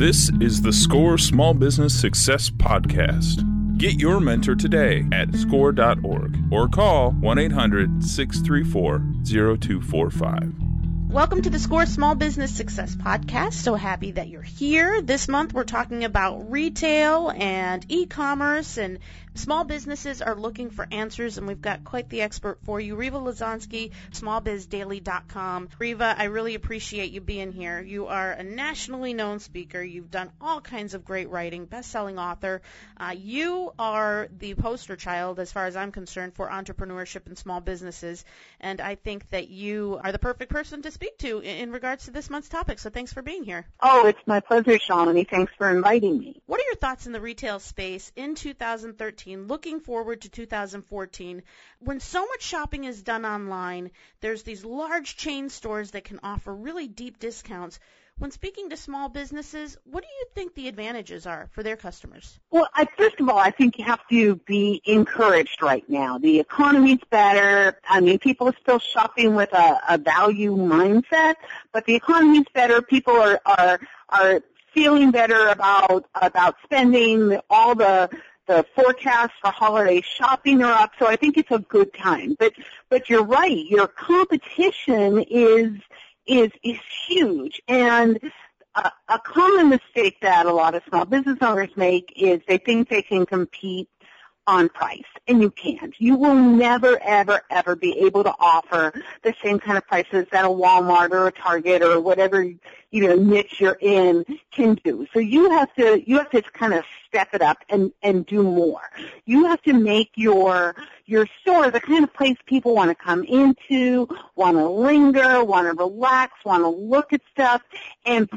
This is the SCORE Small Business Success Podcast. Get your mentor today at score.org or call 1 800 634 0245. Welcome to the SCORE Small Business Success Podcast. So happy that you're here. This month we're talking about retail and e-commerce and Small businesses are looking for answers, and we've got quite the expert for you. Rieva Lesonsky, smallbizdaily.com. Rieva, I really appreciate you being here. You are a nationally known speaker. You've done all kinds of great writing, best-selling author. Uh, you are the poster child, as far as I'm concerned, for entrepreneurship and small businesses, and I think that you are the perfect person to speak to in, in regards to this month's topic. So thanks for being here. Oh, it's my pleasure, Shalini. Thanks for inviting me. What are your thoughts in the retail space in 2013? Looking forward to 2014, when so much shopping is done online, there's these large chain stores that can offer really deep discounts. When speaking to small businesses, what do you think the advantages are for their customers? Well, I, first of all, I think you have to be encouraged right now. The economy's better. I mean, people are still shopping with a, a value mindset, but the economy's better. People are, are, are feeling better about about spending all the the forecasts for holiday shopping are up, so I think it's a good time. But but you're right, your competition is is is huge, and a, a common mistake that a lot of small business owners make is they think they can compete on price, and you can't. You will never, ever, ever be able to offer the same kind of prices that a Walmart or a Target or whatever you know niche you're in can do. So you have to you have to kind of step it up and and do more. You have to make your your store the kind of place people want to come into, want to linger, want to relax, want to look at stuff, and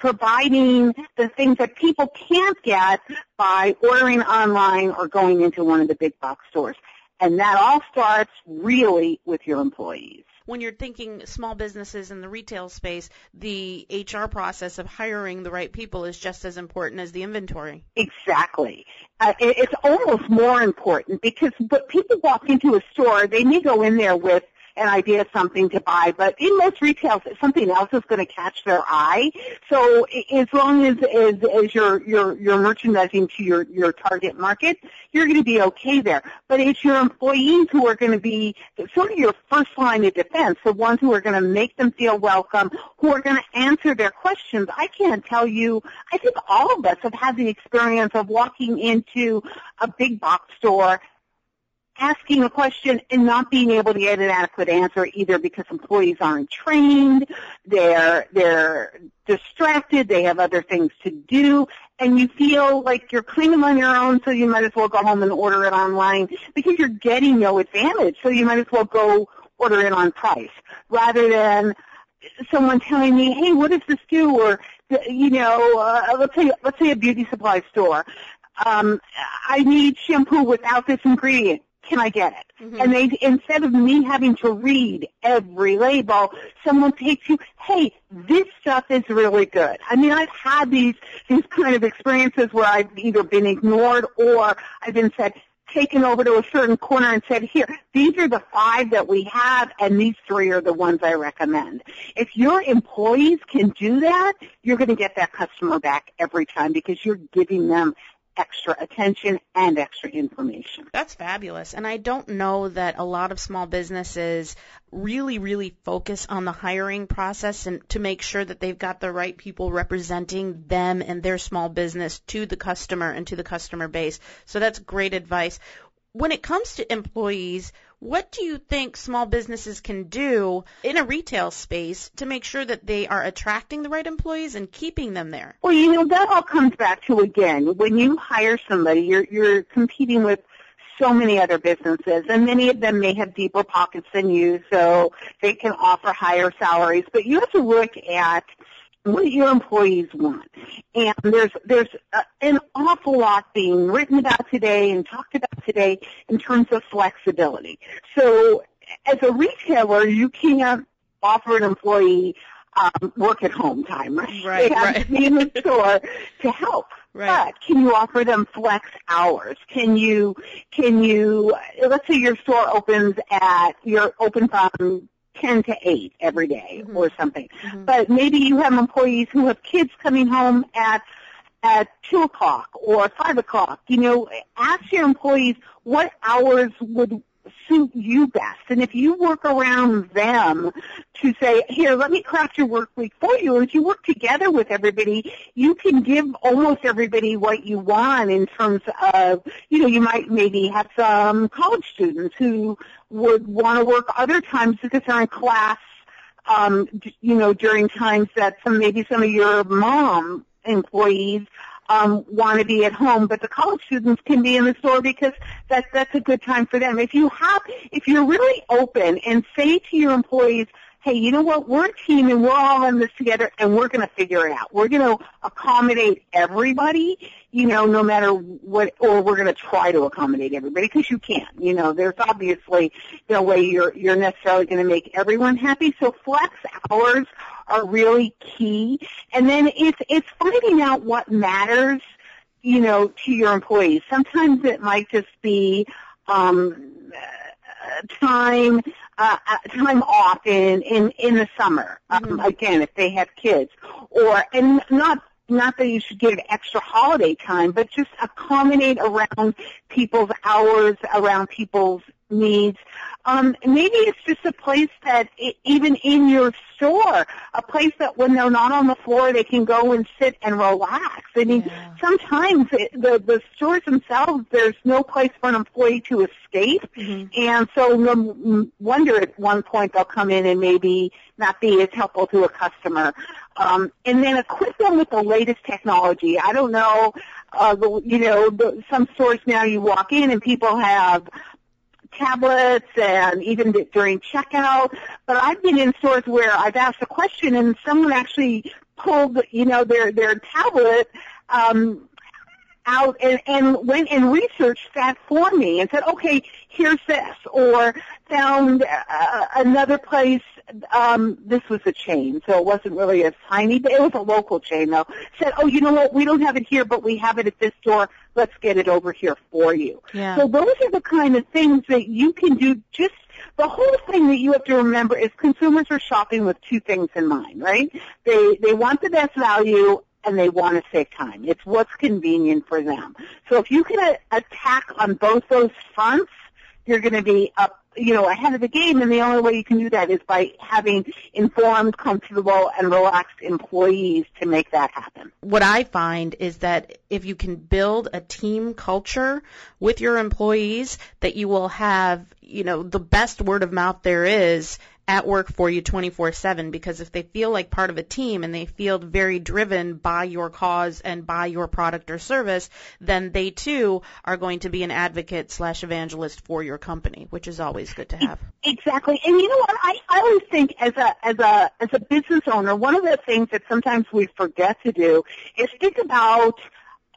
providing the things that people can't get by ordering online or going into one of the big box stores. And that all starts really with your employees. When you're thinking small businesses in the retail space, the HR process of hiring the right people is just as important as the inventory. Exactly. Uh, it's almost more important because but people walk into a store, they may go in there with an idea of something to buy, but in most retail, something else is going to catch their eye. So as long as, as, as you're, you're, you're merchandising to your, your target market, you're going to be okay there. But it's your employees who are going to be sort of your first line of defense, the ones who are going to make them feel welcome, who are going to answer their questions. I can't tell you, I think all of us have had the experience of walking into a big box store asking a question and not being able to get an adequate answer either because employees aren't trained, they're they're distracted, they have other things to do, and you feel like you're kind of on your own, so you might as well go home and order it online because you're getting no advantage, so you might as well go order it on price rather than someone telling me, "Hey, what does this do?" or you know, uh, let's say let's say a beauty supply store. Um, I need shampoo without this ingredient can I get it? Mm-hmm. And they, instead of me having to read every label, someone takes you, hey, this stuff is really good. I mean, I've had these, these kind of experiences where I've either been ignored or I've been said, taken over to a certain corner and said, here, these are the five that we have and these three are the ones I recommend. If your employees can do that, you're going to get that customer back every time because you're giving them extra attention and extra information. That's fabulous. And I don't know that a lot of small businesses really, really focus on the hiring process and to make sure that they've got the right people representing them and their small business to the customer and to the customer base. So that's great advice. When it comes to employees, what do you think small businesses can do in a retail space to make sure that they are attracting the right employees and keeping them there? Well, you know, that all comes back to again, when you hire somebody, you're you're competing with so many other businesses, and many of them may have deeper pockets than you, so they can offer higher salaries. But you have to look at what your employees want. And there's there's a, an awful lot being written about today and talked about today in terms of flexibility. So as a retailer, you can't offer an employee um, work at home time, right? Right, they have right. to be in the store to help. Right. But can you offer them flex hours? Can you can you let's say your store opens at you're open from 10 to 8 every day Mhm. or something. Mhm. But maybe you have employees who have kids coming home at at two o'clock or five o'clock. You know, ask your employees what hours would suit you best. And if you work around them to say, here, let me craft your work week for you, if you work together with everybody, you can give almost everybody what you want in terms of, you know, you might maybe have some college students who would want to work other times because they're in class um, you know, during times that some maybe some of your mom employees um, want to be at home, but the college students can be in the store because that that's a good time for them. If you have, if you're really open and say to your employees, hey, you know what, we're a team and we're all in this together and we're going to figure it out. We're going to accommodate everybody, you know, no matter what, or we're going to try to accommodate everybody because you can't, You know, there's obviously no way you're, you're necessarily going to make everyone happy. So flex hours are really key. And then it's, it's finding out what matters, you know, to your employees. Sometimes it might just be, um, uh, time uh, uh, time off in in in the summer. Um, Mhm. Again, if they have kids, or and not not that you should give extra holiday time, but just accommodate around people's hours, around people's needs. Um, maybe it's just a place that i even in your store, a place that when they're not on the floor, they can go and sit and relax. I mean, Yeah. sometimes it, the the stores themselves, there's no place for an employee to escape, Mhm. and so no wonder at one point they'll come in and maybe not be as helpful to a customer. Um, and then equip them with the latest technology. I don't know, uh, the, you know, the, some stores now you walk in and people have tablets and even during checkout. But I've been in stores where I've asked a question and someone actually pulled, you know, their their tablet um, out and, and went and researched that for me and said, okay, here's this, or found uh, another place. Um, this was a chain, so it wasn't really a tiny, but it was a local chain though. Said, oh, you know what? We don't have it here, but we have it at this store. Let's get it over here for you. Yeah. So those are the kind of things that you can do just the whole thing that you have to remember is consumers are shopping with two things in mind, right? They they want the best value and they want to save time. It's what's convenient for them. So if you can attack on both those fronts, you're going to be up, you know, ahead of the game. And the only way you can do that is by having informed, comfortable, and relaxed employees to make that happen. what I find is that if you can build a team culture with your employees, that you will have, you know, the best word of mouth there is at work for you 24/7 because if they feel like part of a team and they feel very driven by your cause and by your product or service, then they too are going to be an advocate slash evangelist for your company, which is always good to have. Exactly. And you know what? I, I always think as a as a as a business owner, one of the things that sometimes we forget to do is think about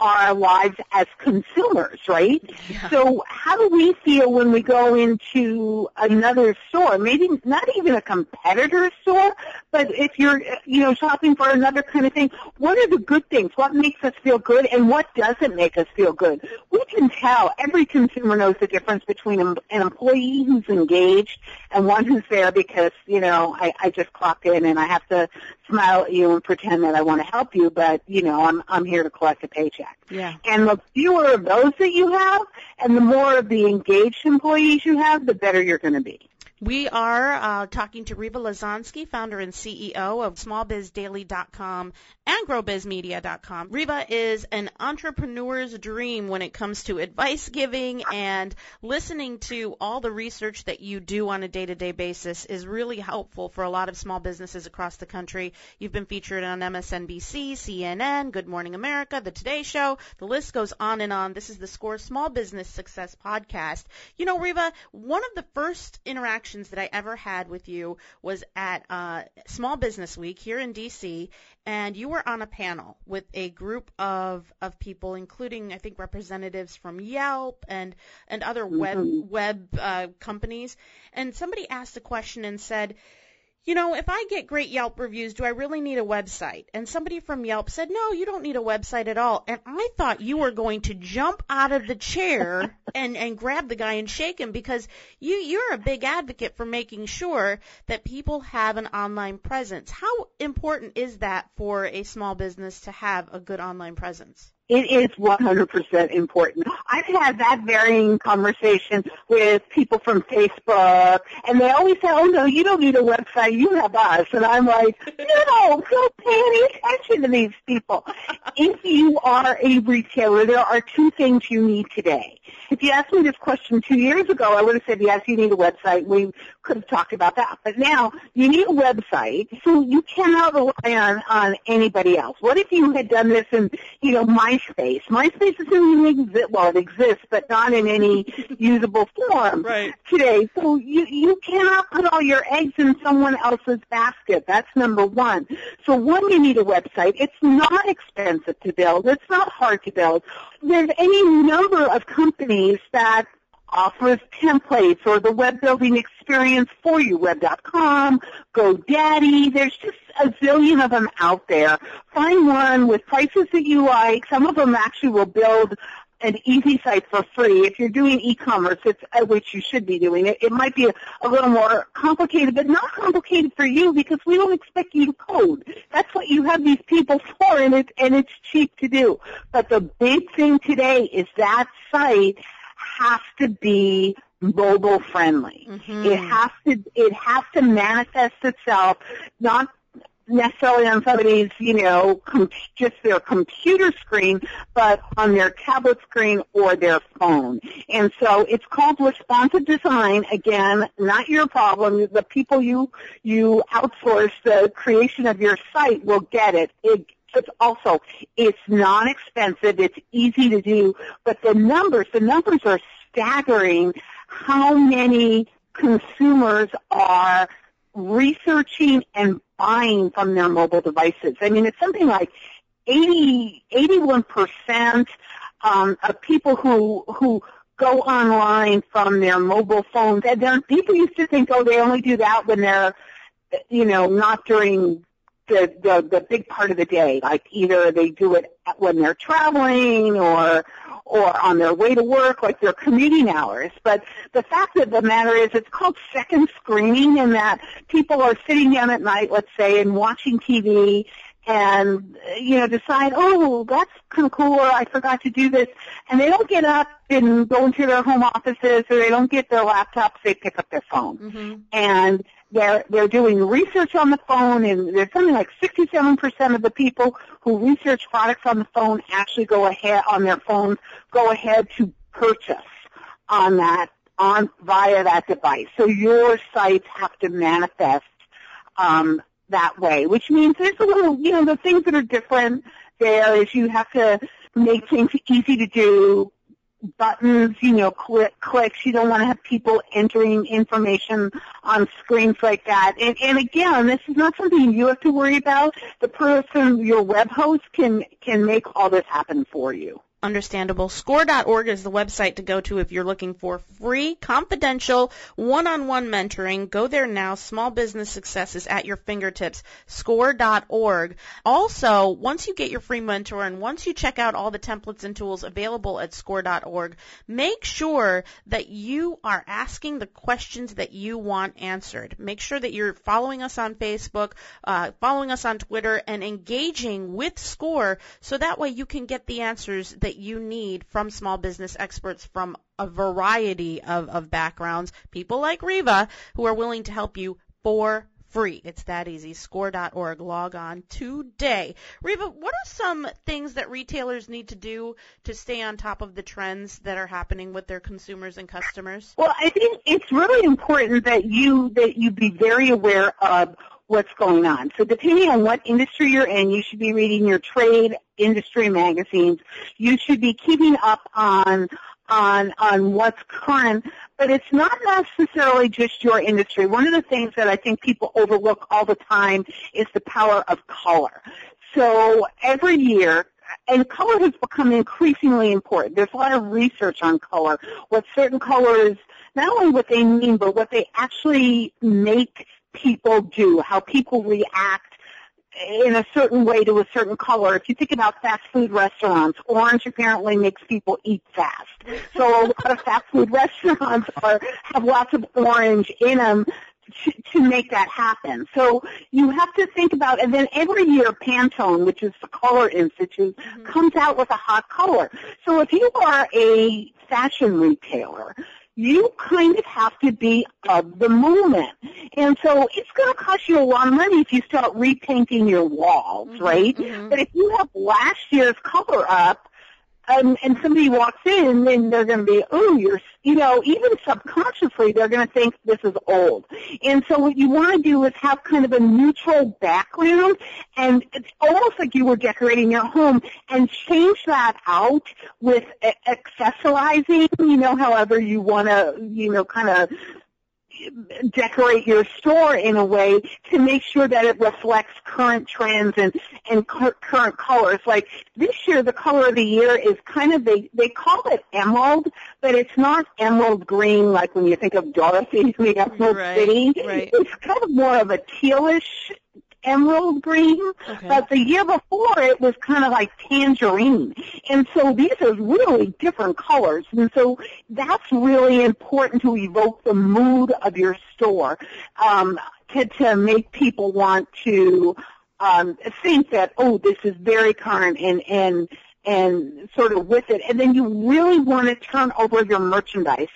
our lives as consumers, right? Yeah. So how do we feel when we go into another store? Maybe not even a competitor store, but if you're, you know, shopping for another kind of thing, what are the good things? What makes us feel good and what doesn't make us feel good? We can tell. Every consumer knows the difference between an employee who's engaged and one who's there because, you know, I, I just clocked in and I have to smile at you and pretend that I want to help you, but, you know, I'm, I'm here to collect a paycheck. Yeah. And the fewer of those that you have, and the more of the engaged employees you have, the better you're going to be. We are uh, talking to Rieva Lesonsky, founder and CEO of smallbizdaily.com and growbizmedia.com. Rieva is an entrepreneur's dream when it comes to advice giving and listening to all the research that you do on a day-to-day basis is really helpful for a lot of small businesses across the country. You've been featured on MSNBC, CNN, Good Morning America, The Today Show. The list goes on and on. This is the Score Small Business Success Podcast. You know, Rieva, one of the first interactions that I ever had with you was at uh, Small Business Week here in DC, and you were on a panel with a group of of people, including I think representatives from Yelp and and other web Mhm. web uh, companies. And somebody asked a question and said, you know, if I get great Yelp reviews, do I really need a website? And somebody from Yelp said, no, you don't need a website at all. And I thought you were going to jump out of the chair and, and grab the guy and shake him because you, you're a big advocate for making sure that people have an online presence. How important is that for a small business to have a good online presence? It is 100% important. I've had that varying conversation with people from Facebook, and they always say, oh no, you don't need a website, you have us. And I'm like, no, don't pay any attention to these people. if you are a retailer, there are two things you need today. If you asked me this question two years ago, I would have said, yes, you need a website. We could have talked about that. But now, you need a website, so you cannot rely on, on anybody else. What if you had done this in, you know, MySpace. MySpace doesn't exist. Well, it exists, but not in any usable form right. today. So you you cannot put all your eggs in someone else's basket. That's number one. So one, you need a website. It's not expensive to build. It's not hard to build. There's any number of companies that offers templates or the web building experience for you, web.com, GoDaddy. There's just a zillion of them out there. Find one with prices that you like. Some of them actually will build an easy site for free. If you're doing e-commerce, it's uh, which you should be doing it. It might be a, a little more complicated, but not complicated for you because we don't expect you to code. That's what you have these people for, and it's and it's cheap to do. But the big thing today is that site has to be mobile friendly. Mm-hmm. It has to it has to manifest itself not necessarily on somebody's, you know, com- just their computer screen, but on their tablet screen or their phone. And so it's called responsive design. Again, not your problem. The people you you outsource the creation of your site will get it. It it's also it's non expensive, it's easy to do, but the numbers, the numbers are staggering how many consumers are researching and buying from their mobile devices. I mean, it's something like 80, 81% um, of people who, who go online from their mobile phones. And there, people used to think, oh, they only do that when they're, you know, not during the, the the big part of the day. Like either they do it when they're traveling or or on their way to work, like their commuting hours. But the fact of the matter is, it's called second screening, in that people are sitting down at night, let's say, and watching TV, and you know decide, oh, that's kind of cool, or I forgot to do this, and they don't get up and go into their home offices, or they don't get their laptops, they pick up their phone, mm-hmm. and they're they're doing research on the phone, and there's something like 67% of the people who research products on the phone actually go ahead on their phones go ahead to purchase on that on via that device. So your sites have to manifest um, that way, which means there's a little, you know, the things that are different there is you have to make things easy to do, buttons, you know, click, clicks. You don't want to have people entering information on screens like that. And, and again, this is not something you have to worry about. The person, your web host can, can make all this happen for you understandable. Score.org is the website to go to if you're looking for free, confidential, one-on-one mentoring. Go there now. Small business success is at your fingertips. Score.org. Also, once you get your free mentor and once you check out all the templates and tools available at Score.org, make sure that you are asking the questions that you want answered. Make sure that you're following us on Facebook, uh, following us on Twitter, and engaging with Score so that way you can get the answers that that you need from small business experts from a variety of, of backgrounds, people like Rieva, who are willing to help you for free. It's that easy. Score.org. Log on today. Rieva, what are some things that retailers need to do to stay on top of the trends that are happening with their consumers and customers? Well, I think it's really important that you that you be very aware of what's going on. So depending on what industry you're in, you should be reading your trade industry magazines. You should be keeping up on on on what's current, but it's not necessarily just your industry. One of the things that I think people overlook all the time is the power of color. So every year, and color has become increasingly important. There's a lot of research on color, what certain colors, not only what they mean, but what they actually make people do, how people react in a certain way to a certain color. If you think about fast food restaurants, orange apparently makes people eat fast. So a lot of fast food restaurants are have lots of orange in them to, to make that happen. So you have to think about, and then every year Pantone, which is the Color Institute, mm-hmm. comes out with a hot color. So if you are a fashion retailer, you kind of have to be of the moment. And so it's going to cost you a lot of money if you start repainting your walls, mm-hmm, right? Mm-hmm. But if you have last year's color up, and, and somebody walks in and they're going to be, oh, you're, you know, even subconsciously they're going to think this is old. And so what you want to do is have kind of a neutral background and it's almost like you were decorating your home and change that out with accessorizing, you know, however you want to, you know, kind of decorate your store in a way to make sure that it reflects current trends and and current colors. Like this year, the color of the year is kind of they they call it emerald, but it's not emerald green like when you think of Dorothy in the Emerald right, City. Right. It's kind of more of a tealish emerald green, okay. but the year before it was kind of like tangerine. And so these are really different colors. And so that's really important to evoke the mood of your store, um, to, to make people want to um, think that, oh, this is very current and, and and sort of with it. And then you really want to turn over your merchandise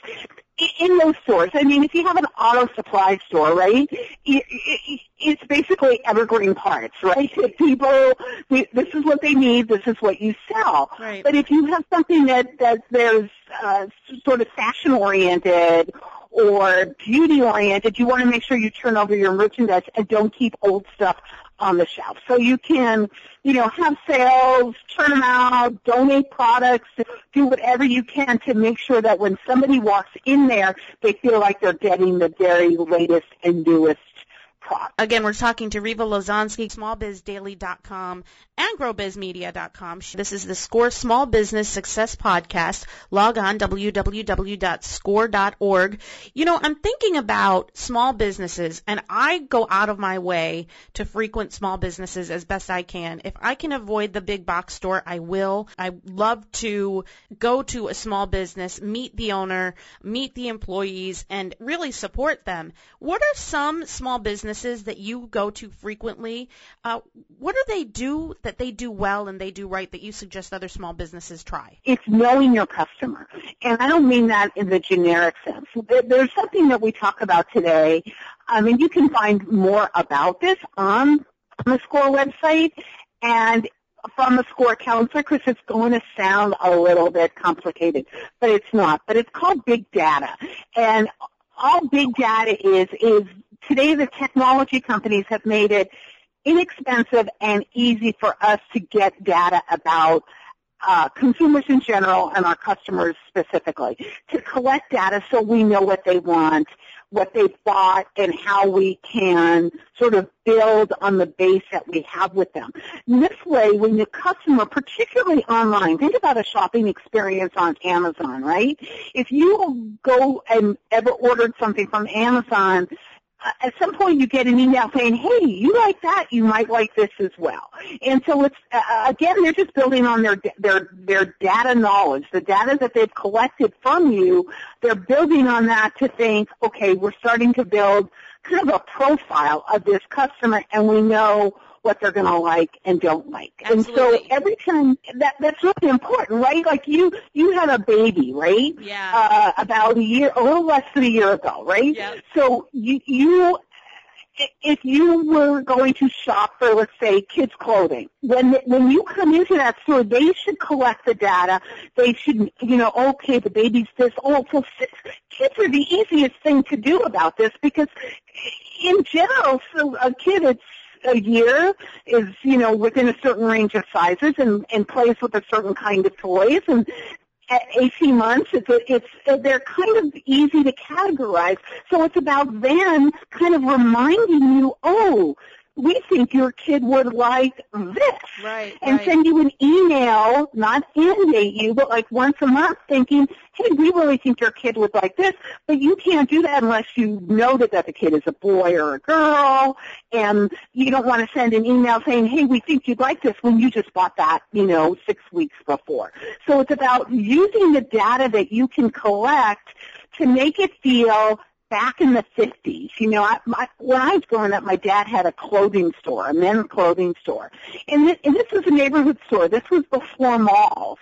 in those stores. I mean, if you have an auto supply store, right, it's basically evergreen parts, right? People, this is what they need, this is what you sell. Right. But if you have something that, that there's uh, sort of fashion oriented or beauty oriented, you want to make sure you turn over your merchandise and don't keep old stuff on the shelf. So you can, you know, have sales, turn them out, donate products, do whatever you can to make sure that when somebody walks in there, they feel like they're getting the very latest and newest Again, we're talking to Rieva Lesonsky, smallbizdaily.com and growbizmedia.com. This is the SCORE Small Business Success Podcast. Log on www.score.org. You know, I'm thinking about small businesses and I go out of my way to frequent small businesses as best I can. If I can avoid the big box store, I will. I love to go to a small business, meet the owner, meet the employees, and really support them. What are some small businesses businesses that you go to frequently, uh, what do they do that they do well and they do right that you suggest other small businesses try? It's knowing your customer. And I don't mean that in the generic sense. There's something that we talk about today. I mean, you can find more about this on the SCORE website and from a score counselor because it's going to sound a little bit complicated, but it's not. But it's called big data. And all big data is, is today the technology companies have made it inexpensive and easy for us to get data about uh, consumers in general and our customers specifically to collect data so we know what they want, what they've bought, and how we can sort of build on the base that we have with them. And this way, when the customer, particularly online, think about a shopping experience on Amazon, right? If you go and ever ordered something from Amazon, at some point you get an email saying, hey, you like that, you might like this as well. And so it's, uh, again, they're just building on their, their, their data knowledge, the data that they've collected from you, they're building on that to think, okay, we're starting to build kind of a profile of this customer and we know what they're going to like and don't like. Absolutely. And so every time that that's really important, right? Like you you had a baby, right? Yeah. Uh, about a year, a little less than a year ago, right? Yeah. So you you if you were going to shop for, let's say, kids' clothing, when when you come into that store, they should collect the data. They should, you know, okay, the baby's this old. So kids are the easiest thing to do about this because, in general, so a kid, it's a year is, you know, within a certain range of sizes and, and plays with a certain kind of toys. And at 18 months, it's, it's, they're kind of easy to categorize. So it's about then kind of reminding you, oh, we think your kid would like this. Right. And right. send you an email, not inundate you, but like once a month thinking, hey, we really think your kid would like this, but you can't do that unless you know that, that the kid is a boy or a girl, and you don't want to send an email saying, hey, we think you'd like this when you just bought that, you know, six weeks before. So it's about using the data that you can collect to make it feel back in the 50s. You know, I, my, when I was growing up, my dad had a clothing store, a men's clothing store. And, th- and this was a neighborhood store. This was before malls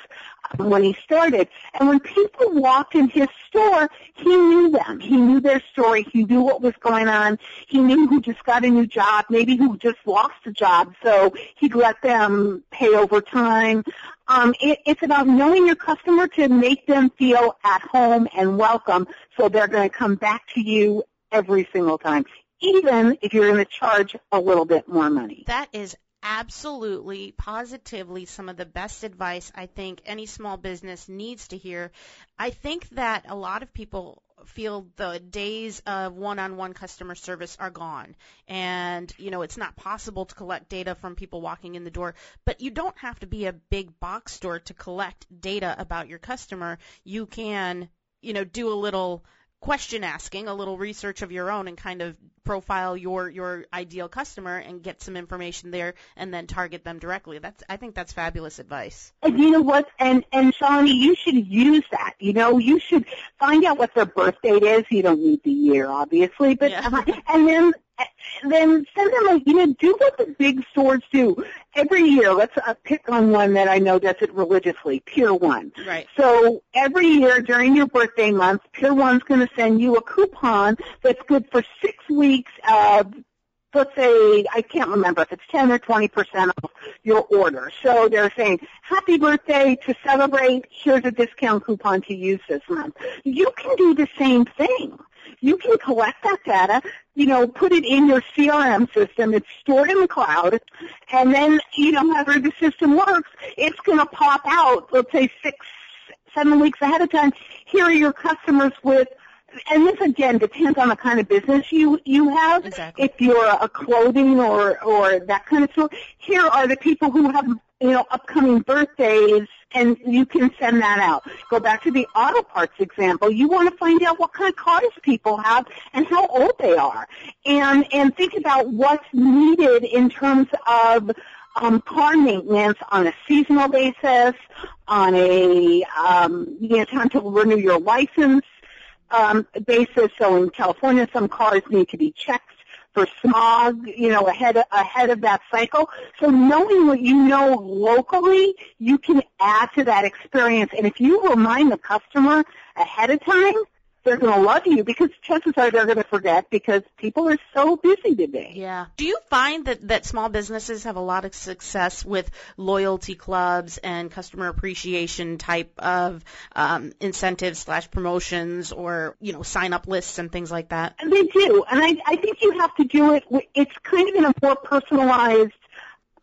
um, when he started. And when people walked in his store, he knew them. He knew their story. He knew what was going on. He knew who just got a new job, maybe who just lost a job. So he'd let them pay overtime. Um, it, it's about knowing your customer to make them feel at home and welcome so they're going to come back to you every single time, even if you're going to charge a little bit more money. That is absolutely, positively some of the best advice I think any small business needs to hear. I think that a lot of people feel the days of one-on-one customer service are gone. And you know it's not possible to collect data from people walking in the door but you don't have to be a big box store to collect data about your customer. You can you know do a little question asking, a little research of your own and kind of profile your your ideal customer and get some information there and then target them directly. That's I think that's fabulous advice. And you know what? And and Shawnee, you should use that. You know, you should find out what their birth date is. You don't need the year, obviously, but Yeah. and then then send them a you know do what the big stores do every year. Let's uh, pick on one that I know does it religiously. Pier One. Right. So every year during your birthday month, Pier One's going to send you a coupon that's good for six weeks of, let's say, I can't remember if it's 10 or 20% off your order. So they're saying, happy birthday to celebrate, here's a discount coupon to use this month. You can do the same thing. You can collect that data, you know, put it in your CRM system. It's stored in the cloud. And then, you know, however the system works, it's going to pop out, let's say six, seven weeks ahead of time. Here are your customers with and this again depends on the kind of business you you have. Exactly. If you're a clothing or or that kind of store, here are the people who have you know upcoming birthdays, and you can send that out. Go back to the auto parts example. You want to find out what kind of cars people have and how old they are, and and think about what's needed in terms of um, car maintenance on a seasonal basis, on a um, you know time to renew your license um, basis. So in California, some cars need to be checked for smog, you know, ahead of, ahead of that cycle. So knowing what you know locally, you can add to that experience. And if you remind the customer ahead of time, they're going to love you because chances are they're going to forget because people are so busy today. Yeah. Do you find that, that small businesses have a lot of success with loyalty clubs and customer appreciation type of um, incentives slash promotions or, you know, sign up lists and things like that? And they do, and I, I think you have to do it. It's kind of in a more personalized,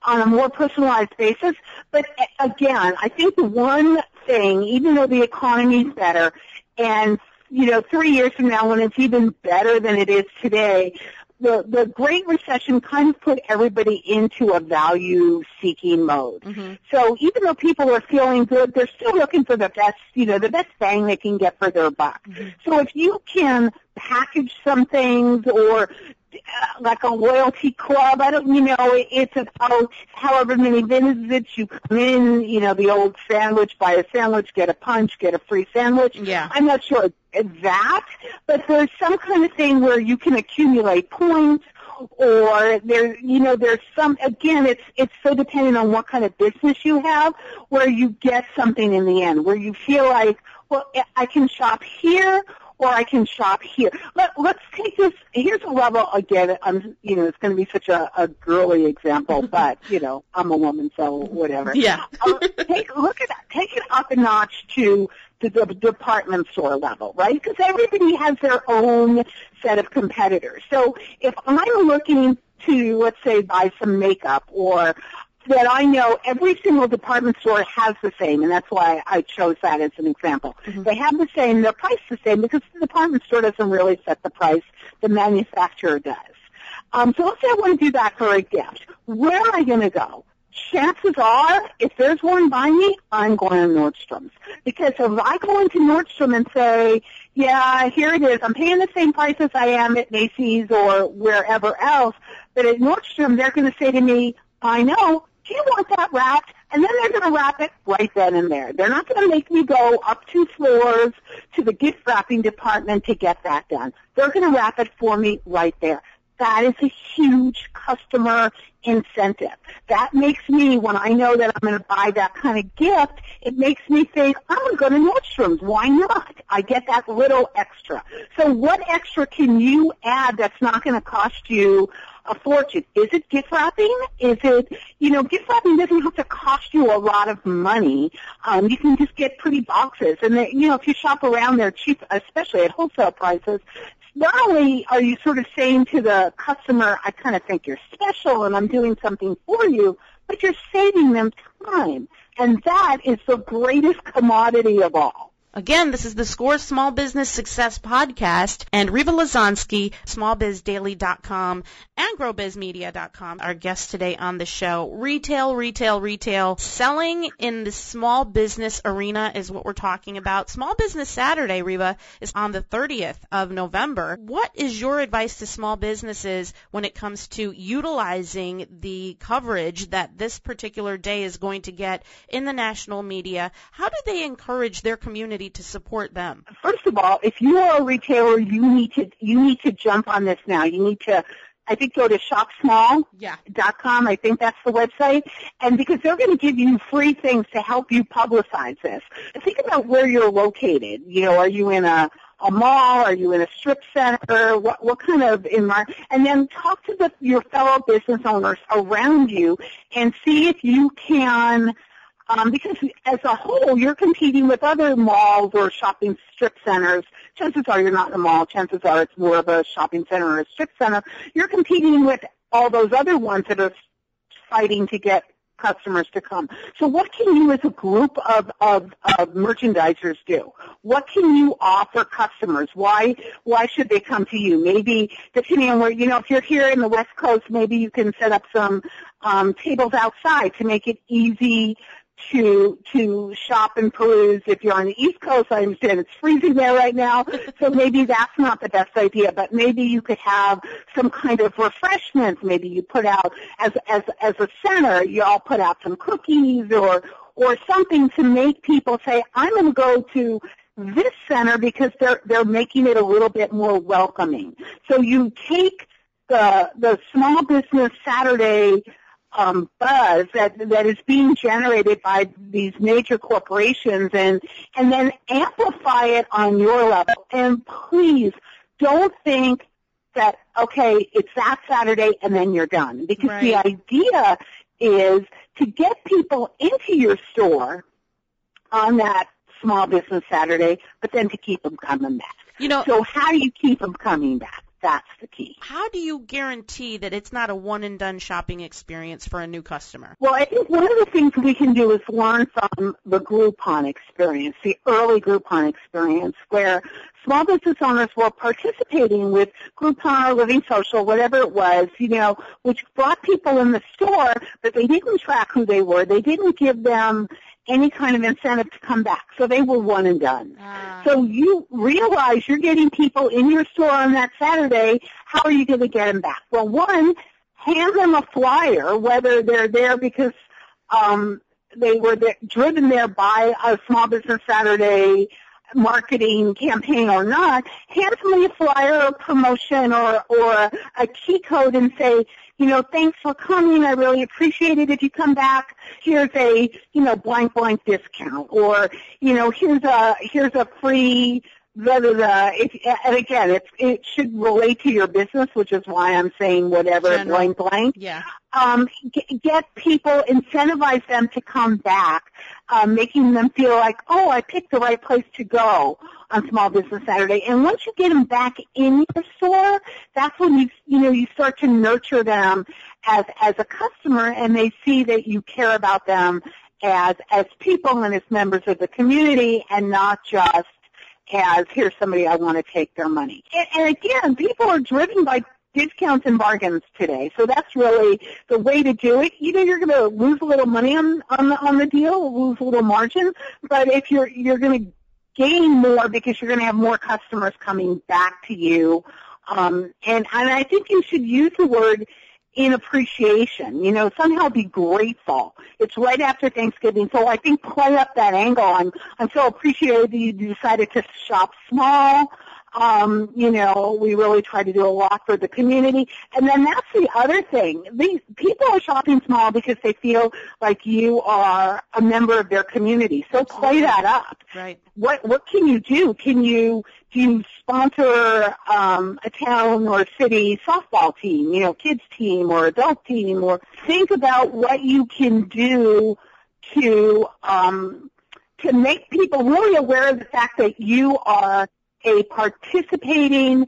on a more personalized basis. But again, I think the one thing, even though the economy's better, and you know, three years from now, when it's even better than it is today, the the Great Recession kind of put everybody into a value-seeking mode. Mm-hmm. So even though people are feeling good, they're still looking for the best, you know, the best bang they can get for their buck. So if you can package some things or Uh, like a loyalty club, I don't, you know, it's about however many visits you come in, you know, the old sandwich, buy a sandwich, get a punch, get a free sandwich. Yeah. I'm not sure that, but there's some kind of thing where you can accumulate points or there you know there's some again it's it's so dependent on what kind of business you have where you get something in the end where you feel like well I can shop here or I can shop here. Let, let's take this. Here's a level again. I'm, you know, it's going to be such a, a girly example, but you know, I'm a woman, so whatever. Yeah. uh, take look at that. Take it up a notch to the, the department store level, right? Because everybody has their own set of competitors. So if I'm looking to, let's say, buy some makeup or that I know every single department store has the same, and that's why I chose that as an example. They have the same, they're priced the same because the department store doesn't really set the price, the manufacturer does. Um, so let's say I want to do that for a gift. Where am I going to go? Chances are, if there's one by me, I'm going to Nordstrom's. Because if I go into Nordstrom and say, yeah, here it is, I'm paying the same price as I am at Macy's or wherever else, but at Nordstrom, they're going to say to me, I know, do you want that wrapped? And then they're going to wrap it right then and there. They're not going to make me go up two floors to the gift wrapping department to get that done. They're going to wrap it for me right there. That is a huge customer incentive. That makes me, when I know that I'm going to buy that kind of gift, it makes me think, I'm going to go to Nordstrom's. Why not? I get that little extra. So what extra can you add that's not going to cost you a fortune. Is it gift wrapping? Is it, you know, gift wrapping doesn't have to cost you a lot of money. Um, you can just get pretty boxes. And, you know, if you shop around, they're cheap, especially at wholesale prices not only are you sort of saying to the customer, I kind of think you're special and I'm doing something for you, but you're saving them time. And that is the greatest commodity of all. Again, this is the SCORE Small Business Success Podcast, and Rieva Lesonsky, smallbizdaily.com and growbizmedia.com, our guest today on the show. Retail, retail, retail. Selling in the small business arena is what we're talking about. Small Business Saturday, Rieva, is on the 30th of November. What is your advice to small businesses when it comes to utilizing the coverage that this particular day is going to get in the national media? How do they encourage their community to support them? First of all, if you are a retailer, you need to you need to jump on this now. You need to I think go to shopsmall.com. Yeah. I think that's the website. And because they're going to give you free things to help you publicize this. Think about where you're located. You know, are you in a a mall? Are you in a strip center? What, what kind of environment? And then talk to the, your fellow business owners around you and see if you can um, because as a whole, you're competing with other malls or shopping strip centers. Chances are you're not in a mall. Chances are it's more of a shopping center or a strip center. You're competing with all those other ones that are fighting to get customers to come. So what can you as a group of, of, of merchandisers do? What can you offer customers? Why, why should they come to you? Maybe depending on where, you know, if you're here in the West Coast, maybe you can set up some um, tables outside to make it easy to to shop and peruse. If you're on the East Coast, I understand it's freezing there right now, so maybe that's not the best idea. But maybe you could have some kind of refreshments. Maybe you put out as as as a center, you all put out some cookies or or something to make people say, I'm going to go to this center because they're they're making it a little bit more welcoming. So you take the the small business Saturday um, buzz that that is being generated by these major corporations, and and then amplify it on your level. And please don't think that okay, it's that Saturday and then you're done, because right. the idea is to get people into your store on that small business Saturday, but then to keep them coming back. You know, so how do you keep them coming back? That's the key. How do you guarantee that it's not a one and done shopping experience for a new customer? Well, I think one of the things we can do is learn from the Groupon experience, the early Groupon experience, where small business owners were participating with Groupon or Living Social, whatever it was, you know, which brought people in the store, but they didn't track who they were. They didn't give them any kind of incentive to come back. So they were one and done. Ah. So you realize you're getting people in your store on that Saturday. How are you going to get them back? Well, one, hand them a flyer, whether they're there because um, they were there, driven there by a small business Saturday marketing campaign or not, hand them a flyer or promotion or, or a key code and say, you know, thanks for coming. I really appreciate it. If you come back, here's a, you know, blank blank discount or, you know, here's a, here's a free blah, blah, blah. If, and again, it, it should relate to your business, which is why I'm saying whatever, General. blank, blank. Yeah. Um, get, get people, incentivize them to come back, um, making them feel like, oh, I picked the right place to go on Small Business Saturday. And once you get them back in your store, that's when you, you know, you start to nurture them as, as a customer and they see that you care about them as, as people and as members of the community and not just as here's somebody I want to take their money. And, and again, people are driven by discounts and bargains today. So that's really the way to do it. You know, you're going to lose a little money on on the on the deal, lose a little margin, but if you're you're going to gain more because you're going to have more customers coming back to you. Um, and and I think you should use the word in appreciation. You know, somehow be grateful. It's right after Thanksgiving, so I think play up that angle. I'm I'm so appreciative that you decided to shop small. Um, you know, we really try to do a lot for the community. And then that's the other thing. These people are shopping small because they feel like you are a member of their community. So play that up. Right. What what can you do? Can you do you sponsor um, a town or city softball team, you know, kids team or adult team, or think about what you can do to um, to make people really aware of the fact that you are a participating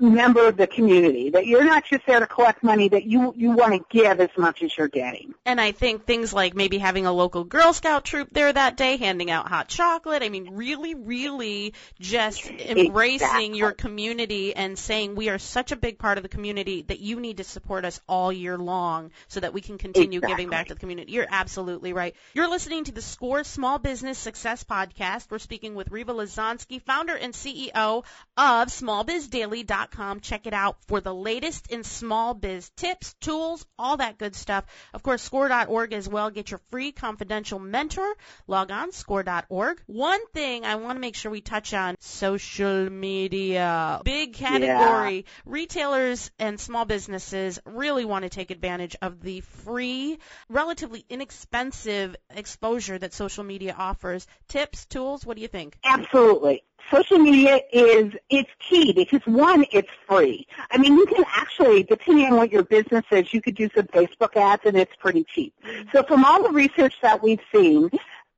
member of the community, that you're not just there to collect money, that you, you want to give as much as you're getting. And I think things like maybe having a local Girl Scout troop there that day, handing out hot chocolate. I mean, really, really just embracing Exactly. your community and saying we are such a big part of the community that you need to support us all year long so that we can continue giving back to the community. You're absolutely right. You're listening to the Score Small Business Success Podcast. We're speaking with Rieva Lesonsky, founder and CEO of smallbizdaily.com. Check it out for the latest in small biz tips, tools, all that good stuff. Of course, score.org as well. Get your free confidential mentor. Log on, score.org. One thing I want to make sure we touch on, social media. Big category. Retailers and small businesses really want to take advantage of the free, relatively inexpensive exposure that social media offers. Tips, tools, what do you think? Absolutely. Social media is, it's key because one, it's free. I mean, you can actually, depending on what your business is, you could do some Facebook ads and it's pretty cheap. Mm-hmm. So from all the research that we've seen,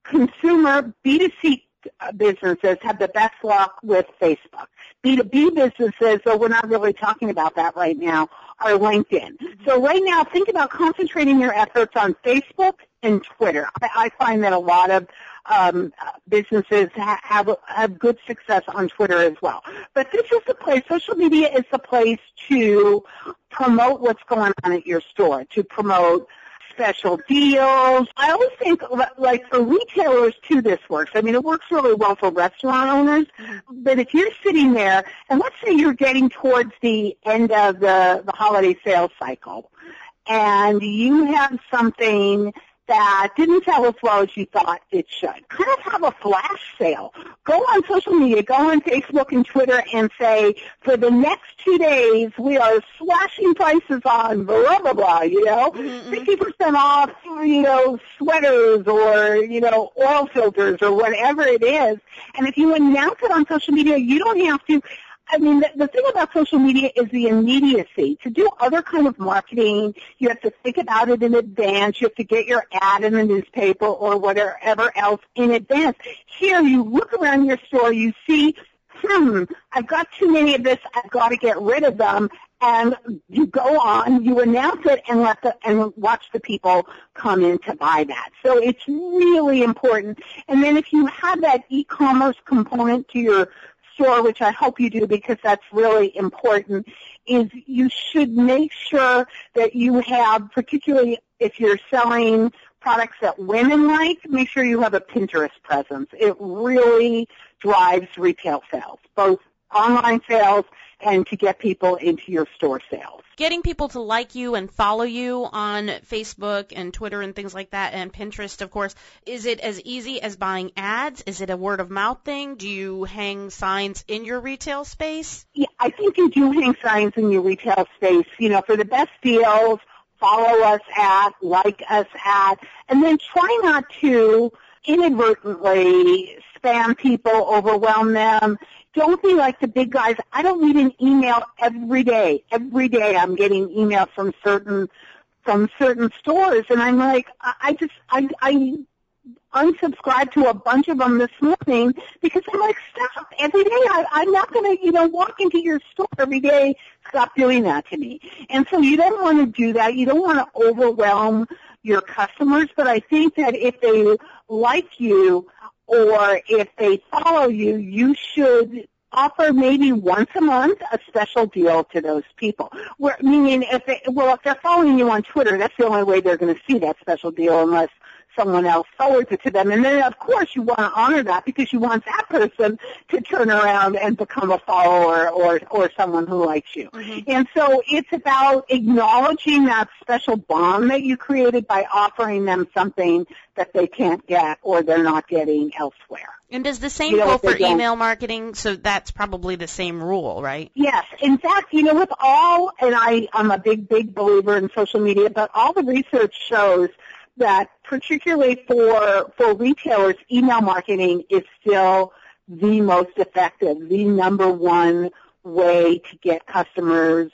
consumer B2C uh, businesses have the best luck with Facebook. B2B businesses, though we're not really talking about that right now, are LinkedIn. Mm-hmm. So right now, think about concentrating your efforts on Facebook and Twitter. I, I find that a lot of um, businesses ha- have have good success on Twitter as well. But this is the place. Social media is the place to promote what's going on at your store, to promote special deals. I always think like for retailers too this works. I mean it works really well for restaurant owners. But if you're sitting there and let's say you're getting towards the end of the, the holiday sales cycle and you have something that didn't sell as well as you thought it should. Kind of have a flash sale. Go on social media, go on Facebook and Twitter and say, for the next two days, we are slashing prices on blah, blah, blah, you know, mm-hmm, mm-hmm. 50% off, you know, sweaters or, you know, oil filters or whatever it is. And if you announce it on social media, you don't have to I mean, the, the thing about social media is the immediacy. To do other kind of marketing, you have to think about it in advance. You have to get your ad in the newspaper or whatever else in advance. Here, you look around your store, you see, hmm, I've got too many of this. I've got to get rid of them. And you go on, you announce it, and let the and watch the people come in to buy that. So it's really important. And then if you have that e-commerce component to your which I hope you do because that's really important, is you should make sure that you have, particularly if you're selling products that women like, make sure you have a Pinterest presence. It really drives retail sales, both online sales and to get people into your store sales. Getting people to like you and follow you on Facebook and Twitter and things like that and Pinterest, of course, is it as easy as buying ads? Is it a word of mouth thing? Do you hang signs in your retail space? Yeah, I think you do hang signs in your retail space, you know, for the best deals, follow us at, like us at, and then try not to inadvertently spam people, overwhelm them. Don't be like the big guys. I don't need an email every day. Every day I'm getting emails from certain from certain stores and I'm like I, just I I unsubscribed to a bunch of them this morning because I'm like, stop. Every day I, I'm not going to, you know, walk into your store every day. Stop doing that to me. And so you don't want to do that. You don't want to overwhelm your customers, but I think that if they like you or if they follow you, you should offer maybe once a month a special deal to those people. Where, meaning if they, well, if they're following you on Twitter, that's the only way they're going to see that special deal unless someone else forwards it to them. And then of course you want to honor that because you want that person to turn around and become a follower or, or someone who likes you. Mhm. And so it's about acknowledging that special bond that you created by offering them something that they can't get or they're not getting elsewhere. And does the same You know, go for email marketing? So that's probably the same rule, right? Yes. In fact, you know, with all, and I, I'm a big, big believer in social media, but all the research shows that particularly for, for retailers, email marketing is still the most effective, the number one way to get customers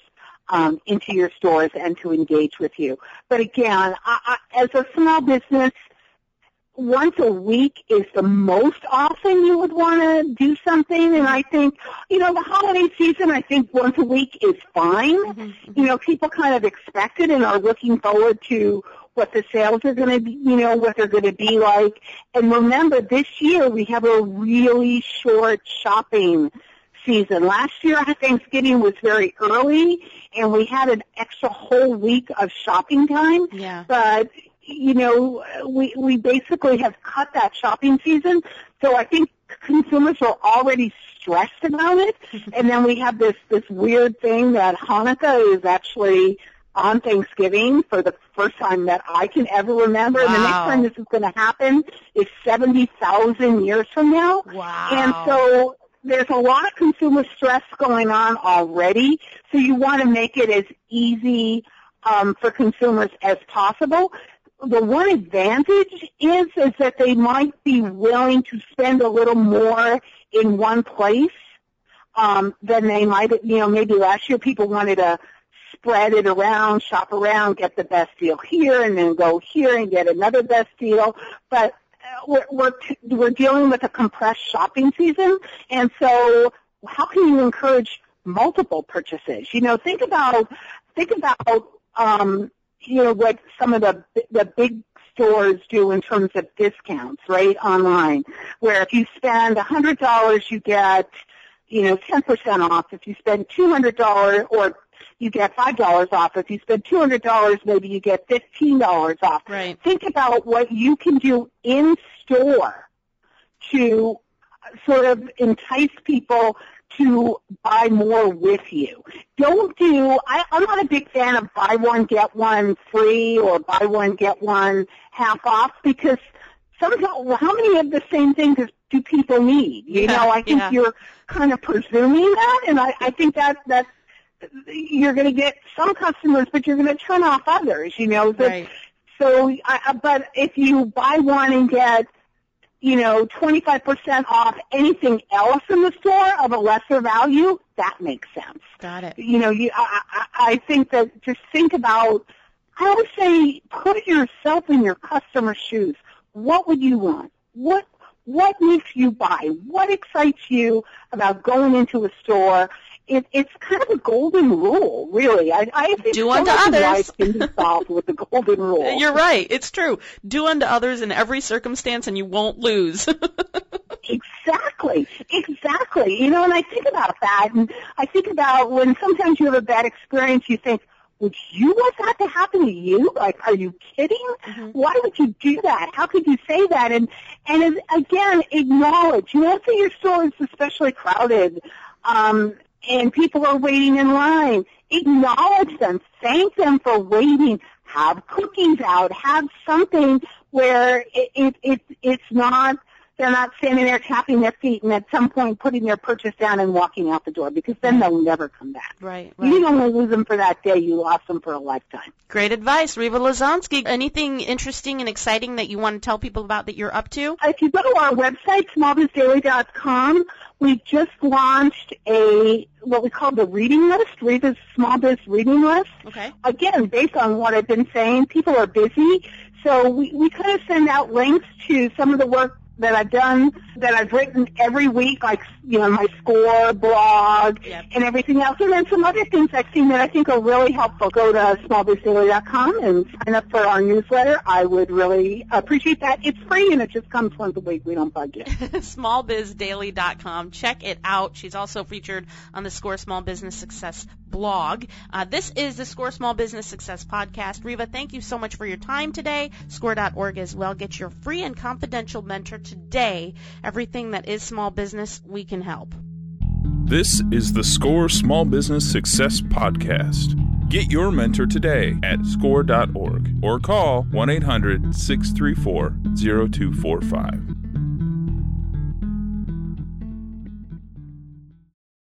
um, into your stores and to engage with you. But again, I, I, as a small business, once a week is the most often you would want to do something. And I think, you know, the holiday season, I think once a week is fine. Mhm. You know, people kind of expect it and are looking forward to what the sales are going to be, you know, what they're going to be like. And remember, this year we have a really short shopping season. Last year Thanksgiving was very early and we had an extra whole week of shopping time Yeah. but you know we we basically have cut that shopping season so i think consumers are already stressed about it and then we have this this weird thing that hanukkah is actually on thanksgiving for the first time that i can ever remember and the next time this is going to happen is 70,000 years from now Wow. and so there's a lot of consumer stress going on already, so you want to make it as easy um, for consumers as possible. The one advantage is is that they might be willing to spend a little more in one place um, than they might. You know, maybe last year people wanted to spread it around, shop around, get the best deal here, and then go here and get another best deal. But uh, we're we're, we're dealing with a compressed shopping season, and so how can you encourage multiple purchases? You know, think about think about um, you know what some of the the big stores do in terms of discounts, right, online, where if you spend a hundred dollars, you get you know ten percent off. If you spend two hundred dollars, or you get five dollars off. If you spend two hundred dollars, maybe you get fifteen dollars off Right. think about what you can do in store to sort of entice people to buy more with you. Don't do, I, I'm not a big fan of buy one, get one free or buy one, get one half off because sometimes, how many of the same things do people need? You Yeah, know, I think yeah. you're kind of presuming that and I, I think that, that you're going to get some customers, but you're going to turn off others, you know, that Right. so, I, I- but if you buy one and get, you know, 25% off anything else in the store of a lesser value, that makes sense. Got it. You know, you, I, I, I think that just think about, I always say, put yourself in your customer's shoes. What would you want? What, what makes you buy? What excites you about going into a store? It, it's kind of a golden rule, really. I, I think Do so unto others. can be solved with the golden rule. You're right. It's true. Do unto others in every circumstance and you won't lose. Exactly, exactly. You know, and I think about that, and I think about when sometimes you have a bad experience, you think, would you want that to happen to you? Like, are you kidding? Mhm. Why would you do that? How could you say that? And and again, acknowledge. You know, say your store is especially crowded, um, and people are waiting in line. Acknowledge them. Thank them for waiting. Have cookies out. Have something where it, it, it it's not they're not standing there tapping their feet and at some point putting their purchase down and walking out the door because then they'll never come back. right, You didn't only lose them for that day, you lost them for a lifetime. Great advice, Rieva Lesonsky. Anything interesting and exciting that you want to tell people about that you're up to? If you go to our website, smallbizdaily.com, we just launched a, what we call the reading list, Rieva's Small Biz Reading List. Okay. Again, based on what I've been saying, people are busy, so we, we kind of send out links to some of the work that I've done, that I've written every week, like, you know, my score blog Yep. and everything else. And then some other things I've seen that I think are really helpful. Go to smallbizdaily.com and sign up for our newsletter. I would really appreciate that. It's free and it just comes once a week. We don't bug you. smallbizdaily.com. Check it out. She's also featured on the Score Small Business Success blog. Uh, this is the Score Small Business Success podcast. Rieva, thank you so much for your time today. Score.org as well. Get your free and confidential mentor today. Everything that is small business, we can help. This is the SCORE Small Business Success Podcast. Get your mentor today at score.org or call 1 800 634 0245.